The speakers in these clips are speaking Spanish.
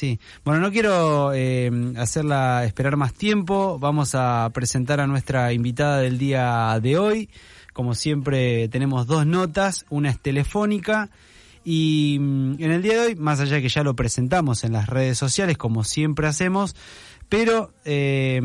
Sí, bueno, no quiero eh, hacerla esperar más tiempo. Vamos a presentar a nuestra invitada del día de hoy. Como siempre, tenemos dos notas. Una es telefónica. Y mm, en el día de hoy, más allá de que ya lo presentamos en las redes sociales, como siempre hacemos, pero eh,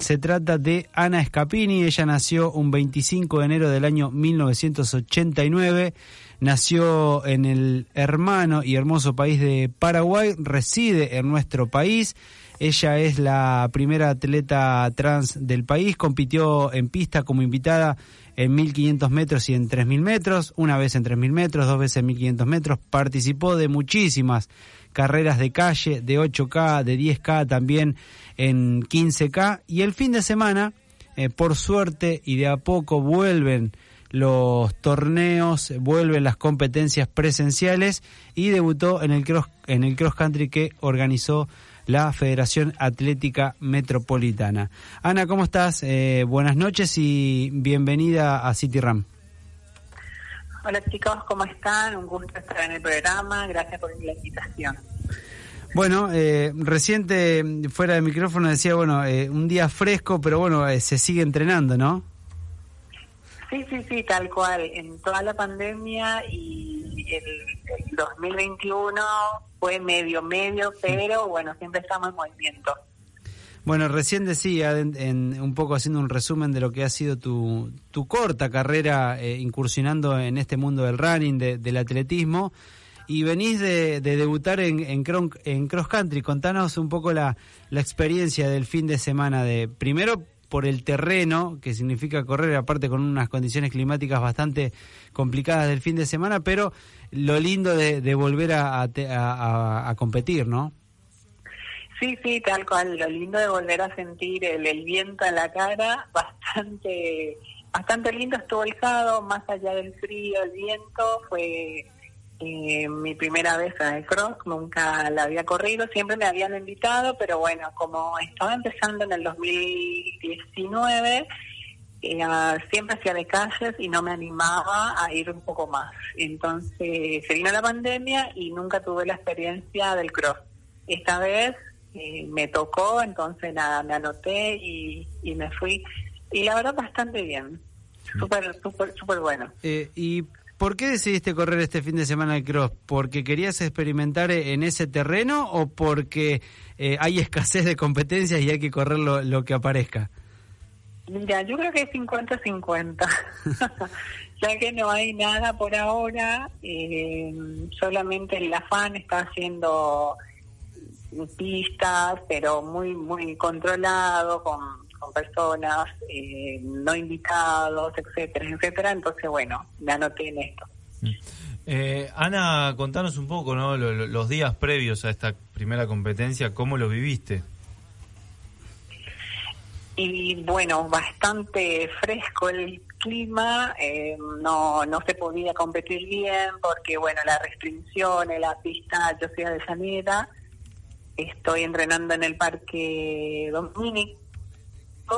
se trata de Ana Scapini. Ella nació un 25 de enero del año 1989 nació en el hermano y hermoso país de Paraguay, reside en nuestro país. Ella es la primera atleta trans del país, compitió en pista como invitada en 1500 metros y en 3000 metros, una vez en 3000 metros, dos veces en 1500 metros, participó de muchísimas carreras de calle, de 8K, de 10K, también en 15K, y el fin de semana, eh, por suerte y de a poco vuelven los torneos, vuelven las competencias presenciales y debutó en el cross, en el cross country que organizó la Federación Atlética Metropolitana. Ana, ¿cómo estás? Eh, buenas noches y bienvenida a City Ram. Hola chicos, ¿cómo están? Un gusto estar en el programa, gracias por la invitación. Bueno, eh, reciente fuera de micrófono decía, bueno, eh, un día fresco, pero bueno, eh, se sigue entrenando, ¿no? Sí, sí, sí, tal cual. En toda la pandemia y el, 2021 fue medio, medio, pero bueno, siempre estamos en movimiento. Bueno, recién decía, en, un poco haciendo un resumen de lo que ha sido tu, tu corta carrera eh, incursionando en este mundo del running, del atletismo, y venís de, debutar en, en, en, cross country. Contanos un poco la, la experiencia del fin de semana de, primero, por el terreno, que significa correr, aparte con unas condiciones climáticas bastante complicadas del fin de semana, pero lo lindo de, volver a, a, competir, ¿no? Sí, sí, tal cual. Lo lindo de volver a sentir el, el viento en la cara, bastante, bastante lindo estuvo el sábado, más allá del frío, el viento, fue eh, mi primera vez en el cross, nunca la había corrido, siempre me habían invitado, pero bueno, como estaba empezando en el 2019, eh, siempre hacía de calles y no me animaba a ir un poco más. Entonces se vino la pandemia y nunca tuve la experiencia del cross. Esta vez eh, me tocó, entonces nada, me anoté y, y me fui. Y la verdad bastante bien. Súper, súper, súper bueno. Eh, ¿Y ¿Por qué decidiste correr este fin de semana el cross? ¿Porque querías experimentar en ese terreno o porque eh, hay escasez de competencias y hay que correr lo, que aparezca? Mira, yo creo que es 50-50, ya que no hay nada por ahora, eh, solamente el afán está haciendo pistas, pero muy muy controlado, con con personas eh, no invitados, etcétera, etcétera. Entonces, bueno, me anoté en esto. Mm. Eh, Ana, contanos un poco, ¿no? Los, días previos a esta primera competencia, ¿cómo lo viviste? Y bueno, bastante fresco el clima, eh, no, no se podía competir bien porque, bueno, las restricciones, la pista, yo soy de Avellaneda, estoy entrenando en el Parque Dominic,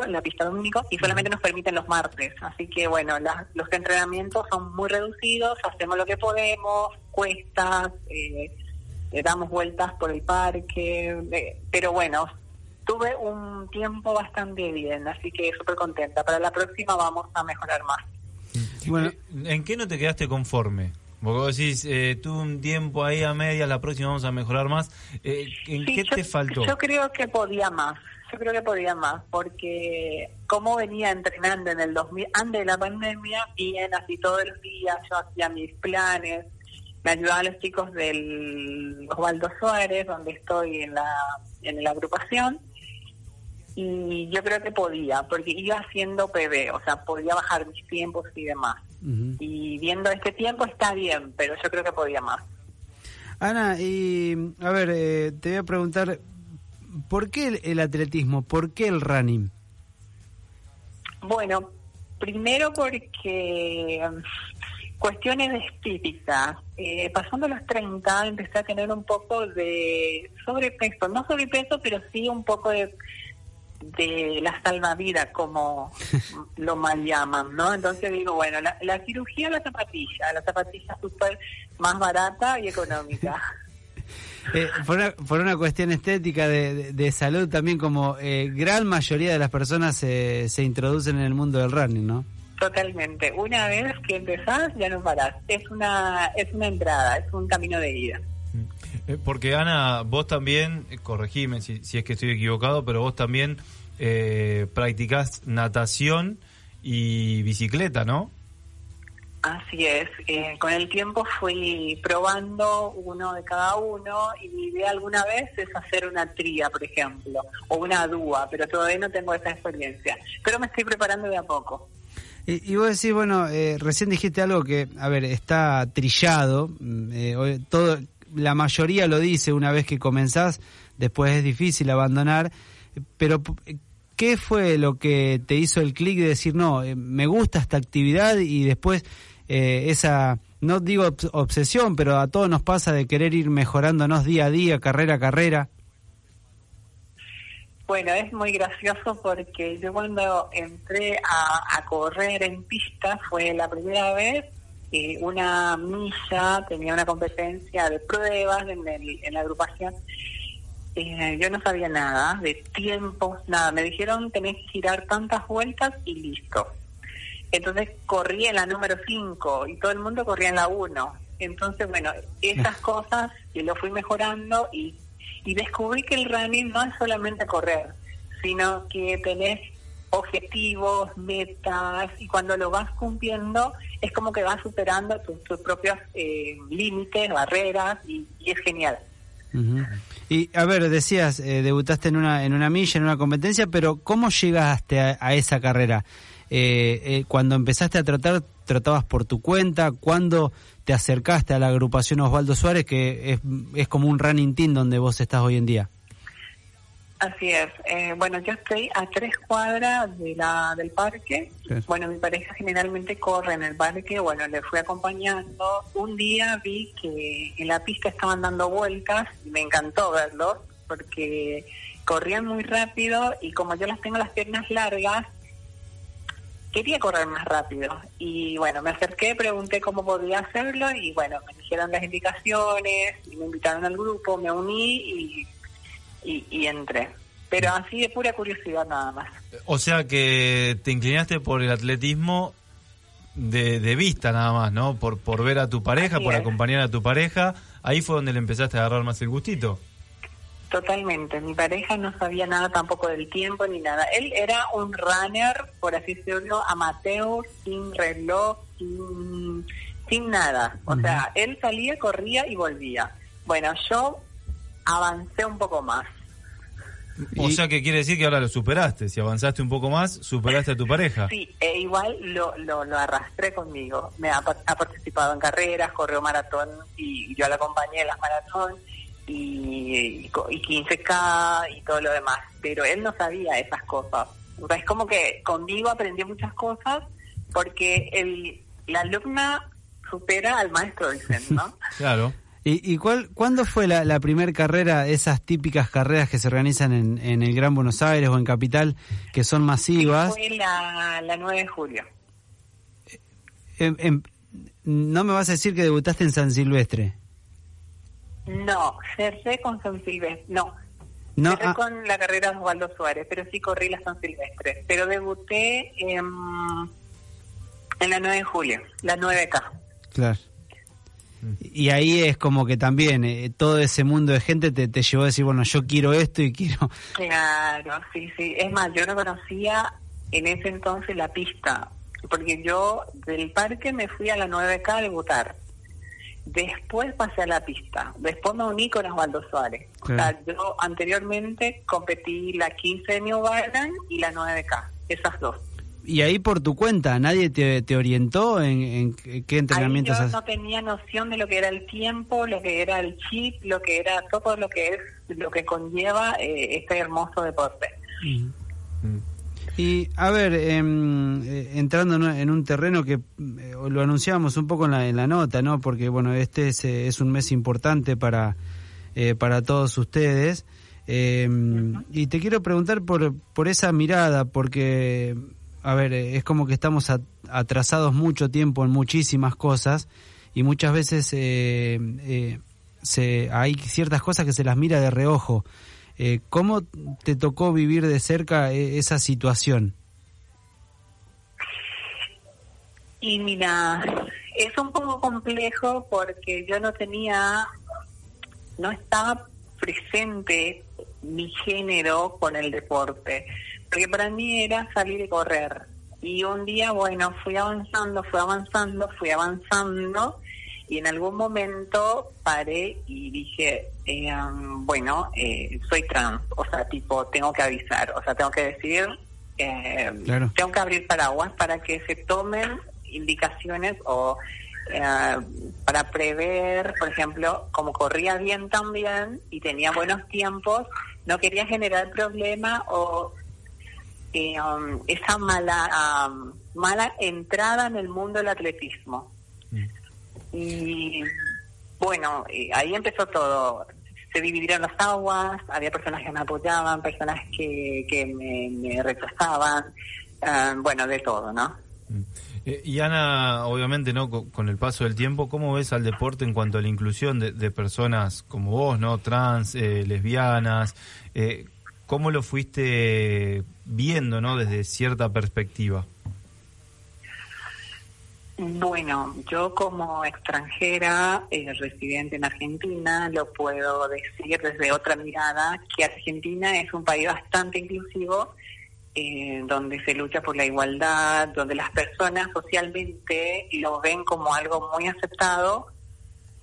en la pista domingo, y solamente nos permiten los martes. Así que bueno, los entrenamientos son muy reducidos, hacemos lo que podemos, cuestas, eh, damos vueltas por el parque, eh, pero bueno, tuve un tiempo bastante bien, así que súper contenta. Para la próxima vamos a mejorar más. Bueno, ¿en qué no te quedaste conforme? Porque vos decís, eh, tuve un tiempo ahí a media, la próxima vamos a mejorar más. Eh, ¿En qué te faltó? Yo creo que podía más yo creo que podía más, porque como venía entrenando en el 2000, antes de la pandemia, bien, así todos los días, yo hacía mis planes, me ayudaban los chicos del Osvaldo Suárez, donde estoy en la, en la agrupación, y yo creo que podía, porque iba haciendo PB, o sea, podía bajar mis tiempos y demás. Y viendo este tiempo está bien, pero yo creo que podía más. Ana, y a ver, eh, te voy a preguntar, ¿por qué el, el atletismo? ¿Por qué el running? Bueno, primero porque um, cuestiones estética. Eh, pasando los 30 empecé a tener un poco de sobrepeso, no sobrepeso, pero sí un poco de de la salvavidas, como lo mal llaman, ¿no? Entonces digo, bueno, la, la cirugía la zapatilla, la zapatilla súper más barata y económica. Eh, por, una, por una cuestión estética de, de, de salud también como eh, gran mayoría de las personas se se introducen en el mundo del running, ¿no? Totalmente. Una vez que empezás ya no parás. Es una es una entrada, es un camino de ida. Eh, Porque Ana, vos también, eh, corregime si, si es que estoy equivocado, pero vos también eh, practicás natación y bicicleta, ¿no? Así es. Eh, con el tiempo fui probando uno de cada uno y mi idea alguna vez es hacer una tría, por ejemplo, o una dúa, pero todavía no tengo esa experiencia. Pero me estoy preparando de a poco. Y, vos decís, bueno, eh, recién dijiste algo que, a ver, está trillado, mm, eh, todo, la mayoría lo dice una vez que comenzás, después es difícil abandonar, pero p- ¿qué fue lo que te hizo el clic de decir, no, eh, me gusta esta actividad y después eh, esa, no digo obs- obsesión, pero a todos nos pasa de querer ir mejorándonos día a día, carrera a carrera? Bueno, es muy gracioso porque yo cuando entré a, correr en pista fue la primera vez una milla, tenía una competencia de pruebas en, el- en la agrupación. Eh, yo no sabía nada de tiempos, nada. Me dijeron tenés que girar tantas vueltas y listo. Entonces corrí en la número 5 y todo el mundo corría en la 1. Entonces, bueno, esas cosas que lo fui mejorando y, y descubrí que el running no es solamente correr, sino que tenés objetivos, metas y cuando lo vas cumpliendo es como que vas superando tus, tus propios eh, límites, barreras y, y es genial. Y a ver, decías, eh, debutaste en una en una milla, en una competencia, pero ¿cómo llegaste a, a esa carrera? Eh, eh, cuando empezaste a tratar, tratabas por tu cuenta. ¿Cuándo te acercaste a la agrupación Osvaldo Suárez, que es, es como un running team donde vos estás hoy en día? Así es. Eh, bueno, yo estoy a tres cuadras de la, del parque. Sí. Bueno, mi pareja generalmente corre en el parque. Bueno, le fui acompañando. Un día vi que en la pista estaban dando vueltas y me encantó verlos porque corrían muy rápido y como yo las tengo las piernas largas, quería correr más rápido. Y bueno, me acerqué, pregunté cómo podía hacerlo y bueno, me dijeron las indicaciones y me invitaron al grupo, me uní y y, y entré. Pero así de pura curiosidad nada más. O sea que te inclinaste por el atletismo de, de vista nada más, ¿no? Por, por ver a tu pareja, Así por es. acompañar a tu pareja. Ahí fue donde le empezaste a agarrar más el gustito. Totalmente. Mi pareja no sabía nada tampoco del tiempo ni nada. Él era un runner, por así decirlo, amateur, sin reloj, sin, sin nada. O sea, él salía, corría y volvía. Bueno, yo avancé un poco más. O Y- sea que quiere decir que ahora lo superaste. Si avanzaste un poco más, superaste a tu pareja. Sí, e igual lo, lo, lo arrastré conmigo. Me ha, pa- ha participado en carreras, corrió maratón y yo la acompañé en las maratón y, y, y 15K y todo lo demás. Pero él no sabía esas cosas. O sea, es como que conmigo aprendió muchas cosas porque el, la alumna supera al maestro, dicen, ¿no? Claro. ¿Y, y cuál, cuándo fue la, la primer carrera, esas típicas carreras que se organizan en, en el Gran Buenos Aires o en Capital, que son masivas? Fue la, la 9 de julio. Em- em, no me vas a decir que debutaste en San Silvestre. No, cerré con San Silvestre. No, No, Cerré ah, con la carrera de Osvaldo Suárez, pero sí corrí la San Silvestre. Pero debuté en, en la 9 de julio, la 9K. claro. Y ahí es como que también eh, todo ese mundo de gente te, te llevó a decir, bueno, yo quiero esto y quiero... Claro, sí, sí. Es más, yo no conocía en ese entonces la pista, porque yo del parque me fui a la 9K a debutar. Después pasé a la pista. Después me uní con Osvaldo Suárez. O sea, yo anteriormente competí la 15 de New Balance y la 9K, esas dos. y ahí por tu cuenta, ¿nadie te, te orientó en, qué entrenamientos Ahí yo no tenía noción de lo que era el tiempo, lo que era el chip, lo que era todo lo que es, lo que conlleva eh, este hermoso deporte. Y a ver, em, eh, entrando en un terreno que eh, lo anunciábamos un poco en la, en la nota, ¿no? Porque bueno, este es, es un mes importante para, para todos ustedes. Em, y te quiero preguntar por, por esa mirada, porque a ver, eh, es como que estamos atrasados mucho tiempo en muchísimas cosas y muchas veces eh, eh, se, hay ciertas cosas que se las mira de reojo. ¿Cómo te tocó vivir de cerca esa situación? Y mira, es un poco complejo porque yo no tenía, no estaba presente mi género con el deporte porque para mí era salir y correr. Y un día, bueno, fui avanzando, fui avanzando, fui avanzando, y en algún momento paré y dije, eh, bueno, eh, soy trans, o sea, tipo, tengo que avisar, o sea, tengo que decir, eh, tengo que abrir paraguas para que se tomen indicaciones o para prever, por ejemplo, como corría bien también y tenía buenos tiempos, no quería generar problema o Um, esa mala um, mala entrada en el mundo del atletismo. Y bueno, ahí empezó todo. Se dividieron las aguas, había personas que me apoyaban, personas que, que me, rechazaban, um, bueno, de todo, ¿no? Mm. Eh, y Ana, obviamente, ¿no? Con, el paso del tiempo, ¿cómo ves al deporte en cuanto a la inclusión de, personas como vos, ¿no? Trans, eh, lesbianas, eh, ¿Cómo lo fuiste viendo, ¿no? Desde cierta perspectiva. Bueno, yo como extranjera, eh, residente en Argentina, lo puedo decir desde otra mirada, que Argentina es un país bastante inclusivo, eh, donde se lucha por la igualdad, donde las personas socialmente lo ven como algo muy aceptado,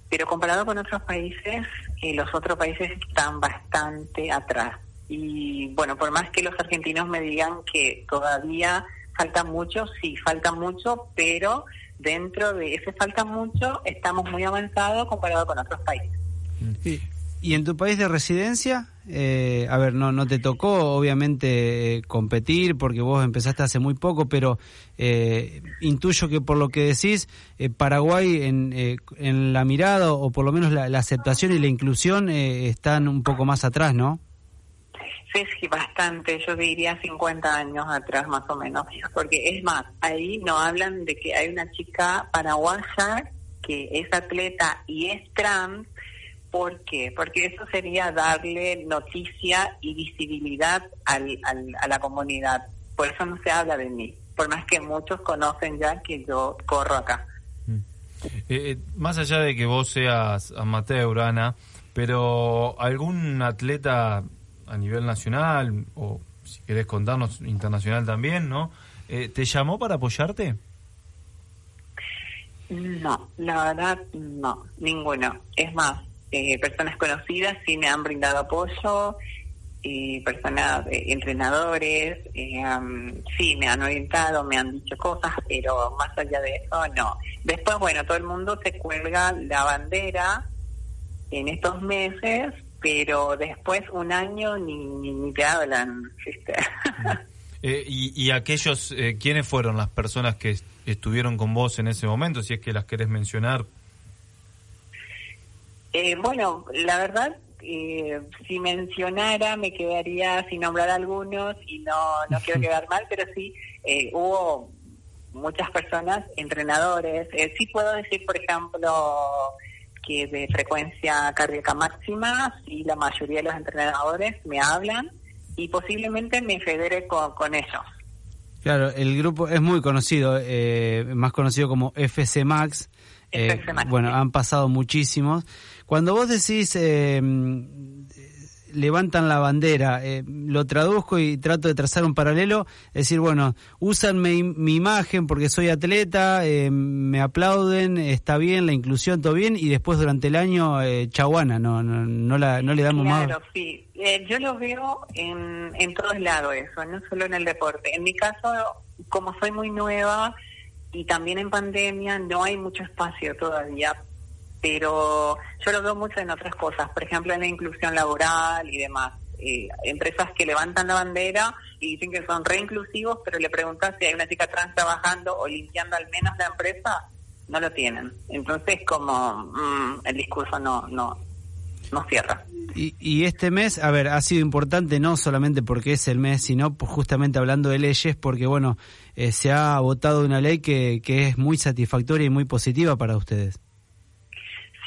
pero comparado con otros países, eh, los otros países están bastante atrás. Y bueno, por más que los argentinos me digan que todavía falta mucho, sí, falta mucho, pero dentro de ese falta mucho estamos muy avanzados comparado con otros países. ¿Y en tu país de residencia? Eh, a ver, no, no te tocó obviamente eh, competir porque vos empezaste hace muy poco, pero eh, intuyo que por lo que decís, Paraguay en, en la mirada o por lo menos la, la aceptación y la inclusión están un poco más atrás, ¿no? Sí, bastante, yo diría 50 años atrás más o menos, porque es más, ahí no hablan de que hay una chica paraguaya que es atleta y es trans, ¿por qué? Porque eso sería darle noticia y visibilidad al, a la comunidad, por eso no se habla de mí, por más que muchos conocen ya que yo corro acá. Mm. Eh, eh, más allá de que vos seas amateur, Ana, pero algún atleta a nivel nacional o si querés contarnos internacional también, ¿no? Eh, ¿Te llamó para apoyarte? No, la verdad no, ninguno. Es más, eh, personas conocidas sí me han brindado apoyo, y personas, eh, entrenadores, sí me han orientado, me han dicho cosas, pero más allá de eso, no. Después, bueno, todo el mundo se cuelga la bandera en estos meses pero después un año ni, ni, te hablan. Eh, y, aquellos, eh, ¿quiénes fueron las personas que estuvieron con vos en ese momento, si es que las querés mencionar? Eh, bueno, la verdad, eh, si mencionara me quedaría sin nombrar algunos y no, no quiero quedar mal, pero sí, hubo muchas personas, entrenadores. sí puedo decir, por ejemplo, que de frecuencia cardíaca máxima, y la mayoría de los entrenadores me hablan y posiblemente me federe con, ellos. Claro, el grupo es muy conocido, eh, más conocido como FC Max. Eh, bueno, han pasado muchísimos. Cuando vos decís eh, levantan la bandera, eh, lo traduzco y trato de trazar un paralelo, es decir, bueno, usan mi, imagen porque soy atleta, eh, me aplauden, está bien, la inclusión, todo bien, y después durante el año, eh, chaguana, no, no, no, la, no le damos más. Claro, sí, eh, yo lo veo en, en todos lados eso, no solo en el deporte. En mi caso, como soy muy nueva y también en pandemia no hay mucho espacio todavía, pero yo lo veo mucho en otras cosas, por ejemplo en la inclusión laboral y demás. Eh, empresas que levantan la bandera y dicen que son reinclusivos, pero le preguntas si hay una chica trans trabajando o limpiando al menos la empresa, no lo tienen. Entonces, como mm, el discurso no, no, no cierra. Y, y, este mes, a ver, ha sido importante no solamente porque es el mes, sino justamente hablando de leyes, porque bueno, eh, se ha votado una ley que, que es muy satisfactoria y muy positiva para ustedes.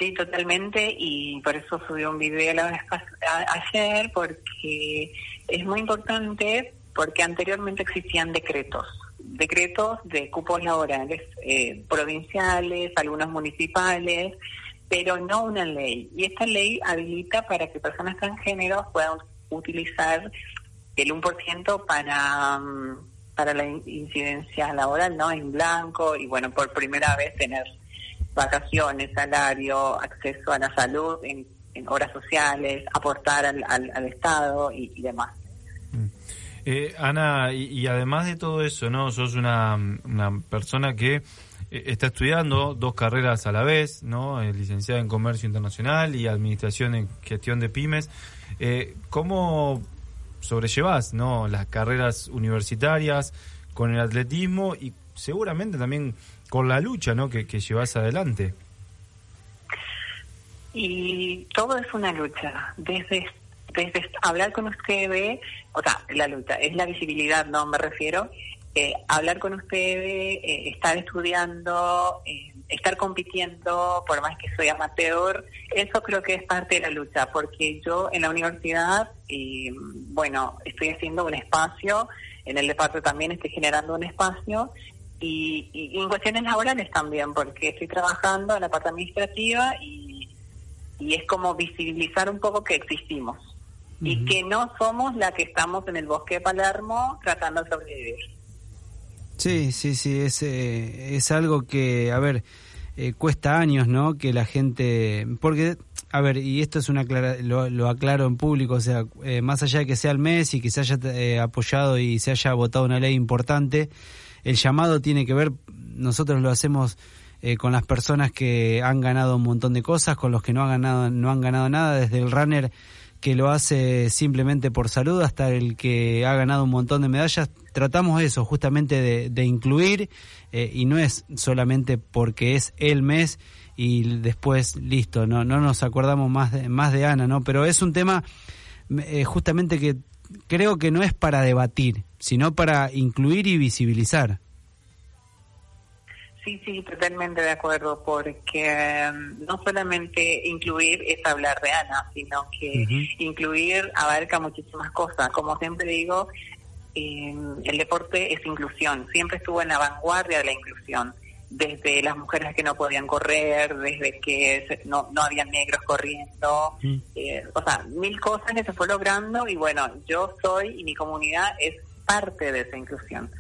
Sí, totalmente, y por eso subí un video la vez ayer, porque es muy importante, porque anteriormente existían decretos, decretos de cupos laborales eh, provinciales, algunos municipales, pero no una ley. Y esta ley habilita para que personas transgéneros puedan utilizar el 1% para, mm, para la incidencia laboral, ¿no? En blanco y, bueno, por primera vez tener vacaciones, salario, acceso a la salud en, horas sociales, aportar al, al, Estado y, demás. Mm. Eh, Ana, y, además de todo eso, ¿no? Sos una, una persona que eh, está estudiando dos carreras a la vez, ¿no? Eh, licenciada en Comercio Internacional y Administración en Gestión de Pymes. Eh, ¿Cómo sobrellevas, ¿no? Las carreras universitarias con el atletismo y seguramente también con la lucha ¿no? que, que llevas adelante. Y todo es una lucha, desde, desde hablar con ustedes, o sea, la lucha, es la visibilidad, no me refiero, eh, hablar con ustedes, eh, estar estudiando, eh, estar compitiendo, por más que soy amateur, eso creo que es parte de la lucha, porque yo en la universidad, y bueno, estoy haciendo un espacio, en el departamento también estoy generando un espacio, y, en cuestiones laborales también, porque estoy trabajando en la parte administrativa y, y es como visibilizar un poco que existimos y que no somos la que estamos en el bosque de Palermo tratando de sobrevivir. Sí, sí, sí, es, eh, es algo que, a ver, eh, cuesta años, ¿no? Que la gente, porque, a ver, y esto es una lo, lo aclaro en público, o sea, eh, más allá de que sea el mes y que se haya apoyado y se haya votado una ley importante, el llamado tiene que ver, nosotros lo hacemos eh, con las personas que han ganado un montón de cosas, con los que no han ganado, no han ganado nada, desde el runner que lo hace simplemente por salud hasta el que ha ganado un montón de medallas. Tratamos eso, justamente de, incluir, eh, y no es solamente porque es el mes y después listo, no, no nos acordamos más de, más de Ana, ¿no? Pero es un tema eh, justamente que creo que no es para debatir, sino para incluir y visibilizar. Sí, sí, totalmente de acuerdo, porque um, no solamente incluir es hablar de Ana, sino que incluir abarca muchísimas cosas. Como siempre digo, eh, el deporte es inclusión, siempre estuvo en la vanguardia de la inclusión desde las mujeres que no podían correr, desde que no, no había negros corriendo, mm. eh, o sea, mil cosas que se fue logrando y bueno, yo soy y mi comunidad es parte de esa inclusión.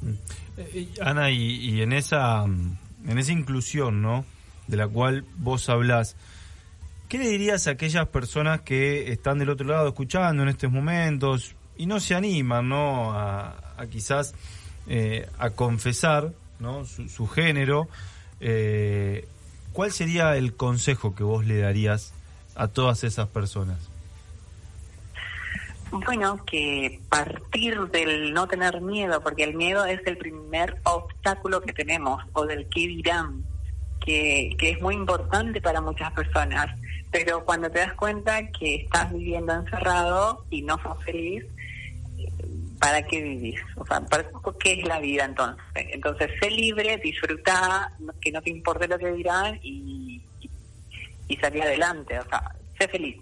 Mm. Eh, Ana, y, en esa en esa inclusión, ¿no? De la cual vos hablas, ¿qué le dirías a aquellas personas que están del otro lado escuchando en estos momentos y no se animan, ¿no? A, quizás eh, a confesar ¿no? su, género. Eh, ¿Cuál sería el consejo que vos le darías a todas esas personas? Bueno, que partir del no tener miedo, porque el miedo es el primer obstáculo que tenemos, o del qué dirán, que, que es muy importante para muchas personas. Pero cuando te das cuenta que estás viviendo encerrado y no sos feliz, ¿para qué vivís? O sea, ¿qué es la vida entonces? Entonces, sé libre, disfruta, que no te importe lo que dirán y, y, salir adelante, o sea, sé feliz.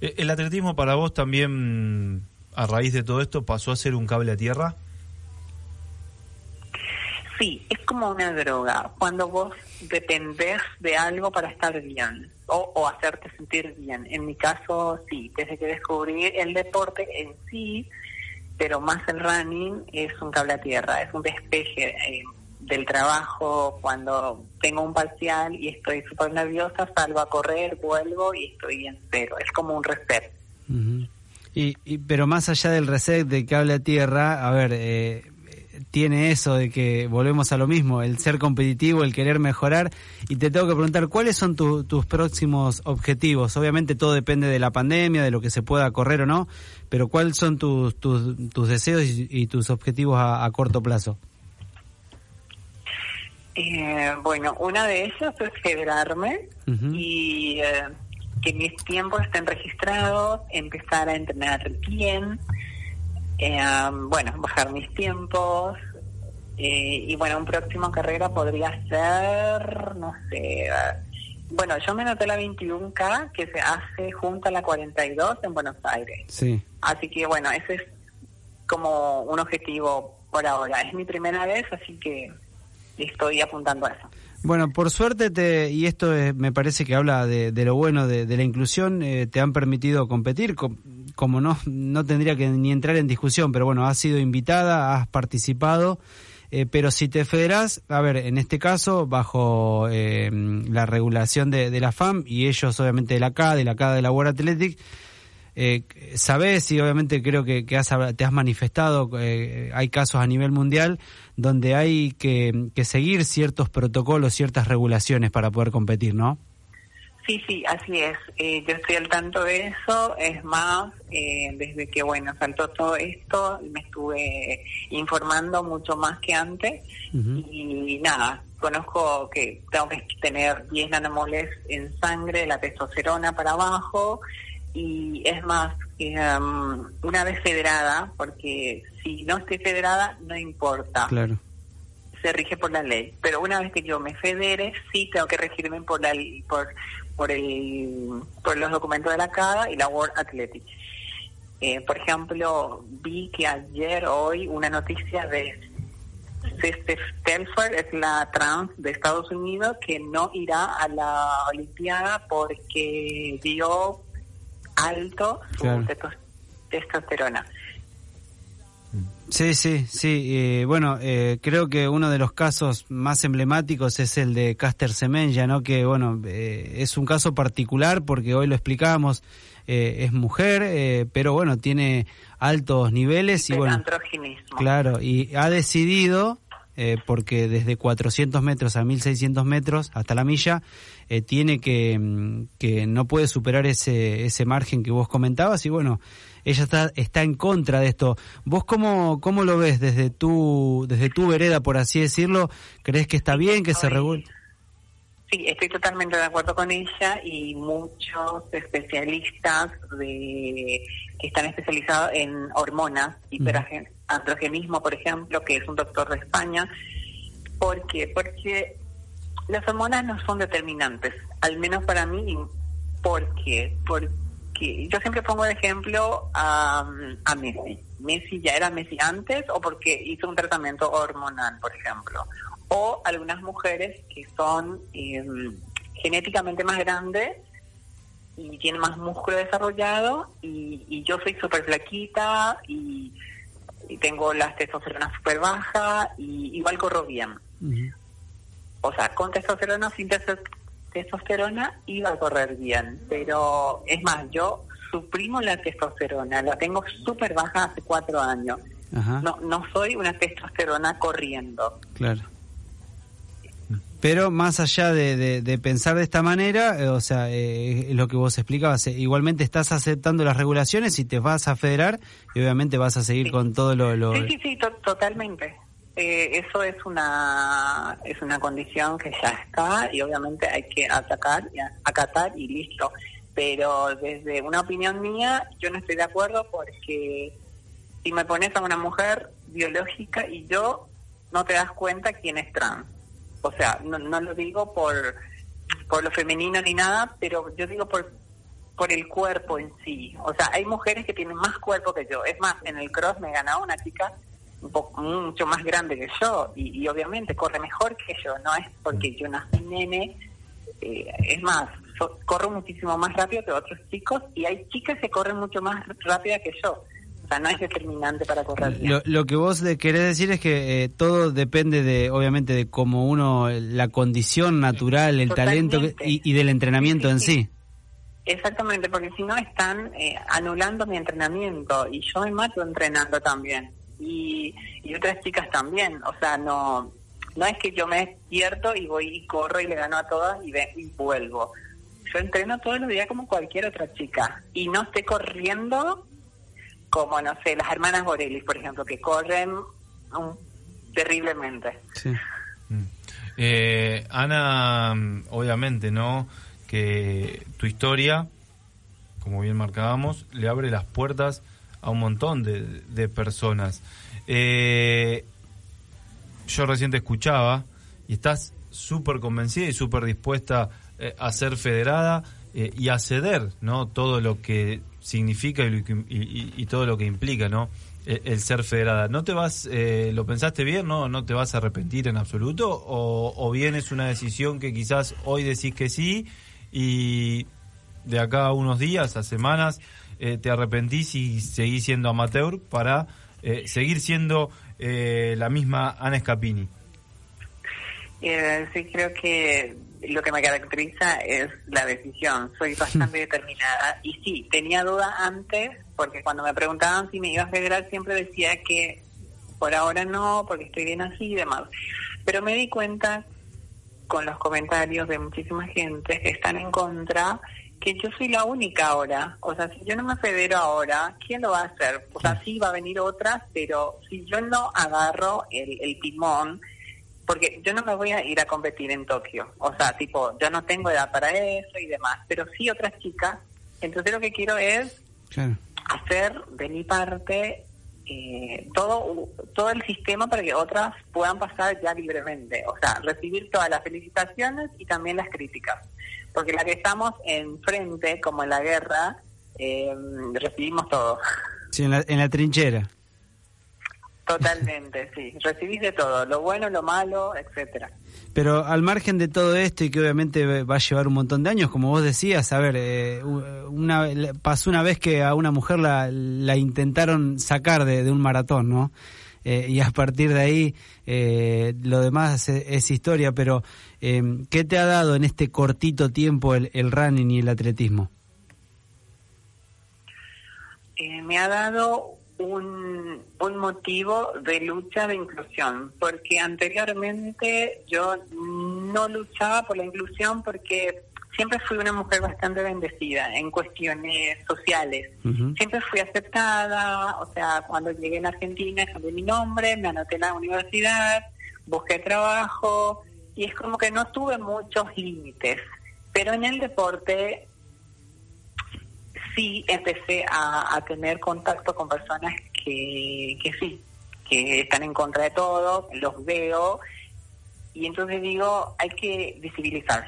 Eh, ¿El atletismo para vos también, a raíz de todo esto, pasó a ser un cable a tierra? Sí, es como una droga. Cuando vos dependés de algo para estar bien o, o hacerte sentir bien. En mi caso, sí, desde que descubrí el deporte en sí, pero más el running es un cable a tierra, es un despeje eh, del trabajo. Cuando tengo un parcial y estoy súper nerviosa, salgo a correr, vuelvo y estoy en cero. Es como un reset. y, pero más allá del reset de cable a tierra, a ver, eh, tiene eso de que volvemos a lo mismo, el ser competitivo, el querer mejorar. Y te tengo que preguntar, ¿cuáles son tus próximos objetivos? Obviamente todo depende de la pandemia, de lo que se pueda correr o no, pero ¿cuáles son tus, tus, deseos y, tus objetivos a, corto plazo? Eh, bueno, una de ellas es federarme y eh, que mis tiempos estén registrados, empezar a entrenar bien, eh, bueno, bajar mis tiempos. Eh, y bueno, un próximo carrera podría ser, no sé, bueno, yo me noté la 21K que se hace junto a la 42 en Buenos Aires. Sí. Así que bueno, ese es como un objetivo por ahora. Es mi primera vez, así que estoy apuntando a eso. Bueno, por suerte, te, y esto me parece que habla de, lo bueno de, la inclusión, eh, te han permitido competir, como no, no tendría que ni entrar en discusión, pero bueno, has sido invitada, has participado, eh, pero si te federás, a ver, en este caso, bajo eh, la regulación de, la FAM y ellos obviamente de la CA, de la CA de la World Athletic, eh, sabes y obviamente creo que, te has manifestado, eh, hay casos a nivel mundial donde hay que, seguir ciertos protocolos, ciertas regulaciones para poder competir, ¿no? Sí, sí, así es. Eh, yo estoy al tanto de eso. Es más, eh, desde que, bueno, saltó todo esto, me estuve informando mucho más que antes. Y nada, conozco que tengo que tener 10 nanomoles en sangre, la testosterona para abajo, y es más, um, una vez federada, porque si no estoy federada no importa. Claro. Se rige por la ley, pero una vez que yo me federe, sí tengo que regirme por la por por el por los documentos de la CADA y la World Athletic. Eh, por ejemplo, vi que ayer hoy una noticia de Steph Telford, es la trans de Estados Unidos, que no irá a la Olimpiada porque dio alto su testosterona. Sí, sí, sí. Eh, bueno, eh, creo que uno de los casos más emblemáticos es el de Caster Semenya, ¿no? Que, bueno, eh, es un caso particular porque hoy lo explicamos, es mujer, pero bueno, tiene altos niveles y bueno, claro, y ha decidido eh, porque desde 400 metros a 1600 metros hasta la milla eh, tiene que, mm, que no puede superar ese, ese margen que vos comentabas y bueno, ella está, está en contra de esto. ¿Vos cómo, cómo lo ves desde tu, desde tu vereda, por así decirlo? ¿Crees que está bien que se regule? Sí, estoy totalmente de acuerdo con ella y muchos especialistas de, que están especializados en hormonas, hiperandrogenismo, por ejemplo, que es un doctor de España. ¿Por qué? Porque las hormonas no son determinantes, al menos para mí. ¿Por qué? Porque yo siempre pongo de ejemplo a, a Messi. Messi ya era Messi antes o porque hizo un tratamiento hormonal, por ejemplo o algunas mujeres que son em, genéticamente más grandes y tienen más músculo desarrollado y, yo soy súper flaquita y, tengo las testosterona súper baja y igual corro bien. O sea, con testosterona, sin testosterona, iba a correr bien. Pero es más, yo suprimo la testosterona, la tengo súper baja hace cuatro años. No, no soy una testosterona corriendo. Claro. Pero más allá de, pensar de esta manera, eh, o sea, eh, lo que vos explicabas, eh, igualmente estás aceptando las regulaciones y te vas a federar y obviamente vas a seguir con todo lo... Sí, sí, sí, totalmente. eso es una es una condición que ya está y obviamente hay que atacar y acatar y listo. Pero desde una opinión mía, yo no estoy de acuerdo porque si me pones a una mujer biológica y yo no te das cuenta quién es trans o sea, no, no lo digo por, por lo femenino ni nada, pero yo digo por, por el cuerpo en sí. O sea, hay mujeres que tienen más cuerpo que yo. Es más, en el cross me ganaba una chica un poco, mucho más grande que yo y, obviamente corre mejor que yo. No es porque yo nací nene, eh, es más, corro muchísimo más rápido que otros chicos y hay chicas que corren mucho más rápida que yo sea, no es determinante para correr. Lo, que vos querés decir es que eh, todo depende de, obviamente, de cómo uno, la condición natural, el talento y, del entrenamiento en sí. Exactamente, porque si no están eh, anulando mi entrenamiento y yo me mato entrenando también. y, y otras chicas también. O sea, no no es que yo me despierto y voy y corro y le gano a todas y, ve, y vuelvo. Yo entreno todos los días como cualquier otra chica y no estoy corriendo como, no sé, las hermanas Borelli, por ejemplo, que corren um, terriblemente. Sí. Mm. Eh, Ana, obviamente, ¿no? Que tu historia, como bien marcábamos, le abre las puertas a un montón de, de personas. Eh, yo recién te escuchaba y estás súper convencida y súper dispuesta eh, a ser federada eh, y a ceder, ¿no? Todo lo que significa y, y- y- todo lo que implica, ¿no? El, el ser federada. ¿No te vas, eh, lo pensaste bien, no? ¿No te vas a arrepentir en absoluto? ¿O, o bien es una decisión que quizás hoy decís que sí y de acá a unos días, a semanas, eh, te arrepentís y seguís siendo amateur para eh, seguir siendo eh, la misma Ana Scapini? Eh, sí, creo que lo que me caracteriza es la decisión. Soy bastante determinada. Y sí, tenía dudas antes, porque cuando me preguntaban si me iba a federar, siempre decía que por ahora no, porque estoy bien así y demás. Pero me di cuenta con los comentarios de muchísima gente que están en contra que yo soy la única ahora. O sea, si yo no me federo ahora, ¿quién lo va a hacer? O sea, sí va a venir otras, pero si yo no agarro el, el timón, porque yo no me voy a ir a competir en Tokio. O sea, tipo, yo no tengo edad para eso y demás, pero sí otras chicas. Entonces lo que quiero es Claro. hacer de mi parte eh, todo todo el sistema para que otras puedan pasar ya libremente. O sea, recibir todas las felicitaciones y también las críticas. Porque la que estamos enfrente, como en la guerra, eh, recibimos todo. Sí, en la, en la trinchera. Totalmente, sí. Recibís de todo, lo bueno, lo malo, etcétera. Pero al margen de todo esto y que obviamente va a llevar un montón de años, como vos decías, a ver, eh, una, pasó una vez que a una mujer la, la intentaron sacar de, de un maratón, ¿no? Eh, y a partir de ahí eh, lo demás es, es historia, pero eh, ¿qué te ha dado en este cortito tiempo el, el running y el atletismo? Eh, me ha dado un, un motivo de lucha de inclusión, porque anteriormente yo no luchaba por la inclusión porque siempre fui una mujer bastante bendecida en cuestiones sociales. Siempre fui aceptada, o sea, cuando llegué en Argentina cambié mi nombre, me anoté en la universidad, busqué trabajo y es como que no tuve muchos límites. Pero en el deporte sí empecé a, a tener contacto con personas que, que sí, que están en contra de todo, los veo y entonces digo, hay que visibilizar.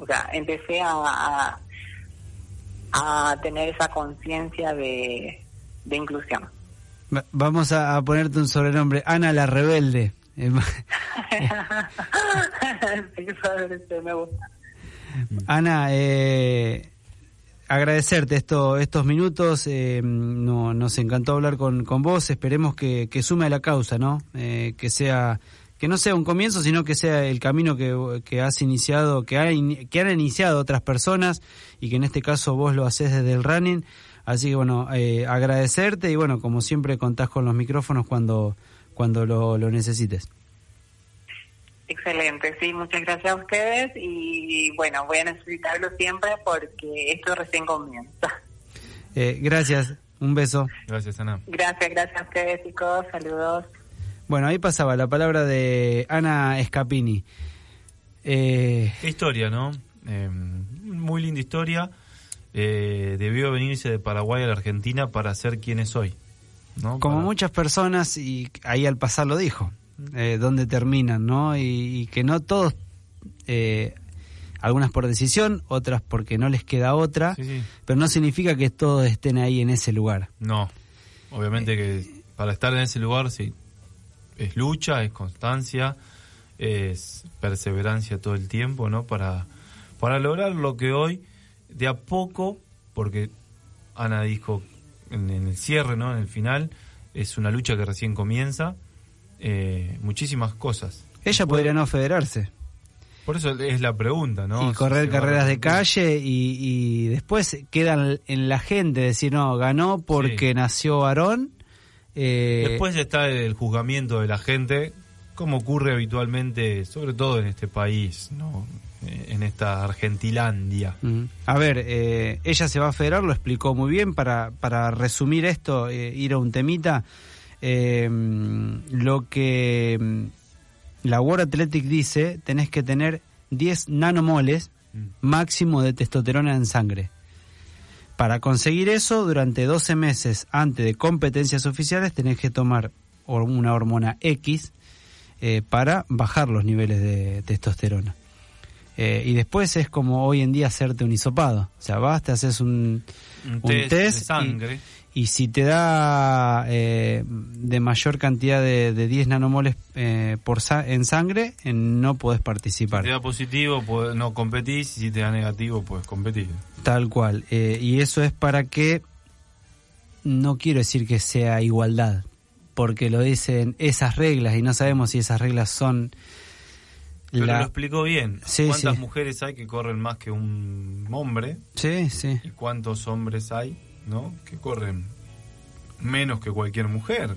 O sea, empecé a, a, a tener esa conciencia de, de inclusión. Va- Vamos a, ponerte un sobrenombre, Ana la Rebelde. Sí, me gusta. Ana, eh, agradecerte esto, estos minutos. eh, no, nos encantó hablar con, con vos. Esperemos que, que sume a la causa, ¿no? Eh, que sea que no sea un comienzo, sino que sea el camino que, que has iniciado, que, ha que han iniciado otras personas y que en este caso vos lo haces desde el running. Así que bueno, eh, agradecerte y bueno, como siempre contás con los micrófonos cuando, cuando lo, lo necesites. Excelente, sí, muchas gracias a ustedes y bueno, voy a necesitarlo siempre porque esto recién comienza. Eh, gracias, un beso. Gracias, Ana. Gracias, gracias a ustedes chicos, saludos. Bueno, ahí pasaba la palabra de Ana Scapini. Eh, Qué historia, ¿no? Eh, muy linda historia. Eh, debió venirse de Paraguay a la Argentina para ser quien es hoy. ¿no? como Para- muchas personas, y ahí al pasar lo dijo, eh, dónde terminan, ¿no? Y, y que no todos, eh, algunas por decisión, otras porque no les queda otra, Sí, sí. pero no significa que todos estén ahí en ese lugar. No, obviamente que para estar en ese lugar sí, es lucha, es constancia, es perseverancia todo el tiempo, ¿no? Para, para lograr lo que hoy, de a poco, porque Ana dijo en, en el cierre, ¿no? En el final, es una lucha que recién comienza, eh, muchísimas cosas. Ella podría no federarse Por eso es la pregunta, ¿no? y correr Si carreras de calle y, y después quedan en la gente decir, no, ganó porque Sí. nació varón Eh, Después está el juzgamiento de la gente, como ocurre habitualmente, sobre todo en este país, ¿no? Eh, en esta Argentilandia. A ver, eh, ella se va a federar, lo explicó muy bien. Para, para resumir esto, eh, ir a un temita, eh, lo que mm, la World Athletic dice, tenés que tener 10 nanomoles Mm. máximo de testosterona en sangre. Para conseguir eso, durante 12 meses antes de competencias oficiales, tenés que tomar una hormona X eh, para bajar los niveles de testosterona. Eh, y después es como hoy en día hacerte un hisopado. O sea, vas, te haces un, Un un test, test de sangre. Y si te da eh, de mayor cantidad de, de 10 nanomoles eh, por sa- en sangre, no podés participar. Si te da positivo, pues, no competís, y si te da negativo, pues competir. Tal cual. Eh, y eso es para que, no quiero decir que sea igualdad, porque lo dicen esas reglas y no sabemos si esas reglas son... Pero la- lo explicó bien. Sí, ¿Cuántas sí. mujeres hay que corren más que un hombre? Sí, sí. ¿Y cuántos hombres hay, no? Que corren menos que cualquier mujer.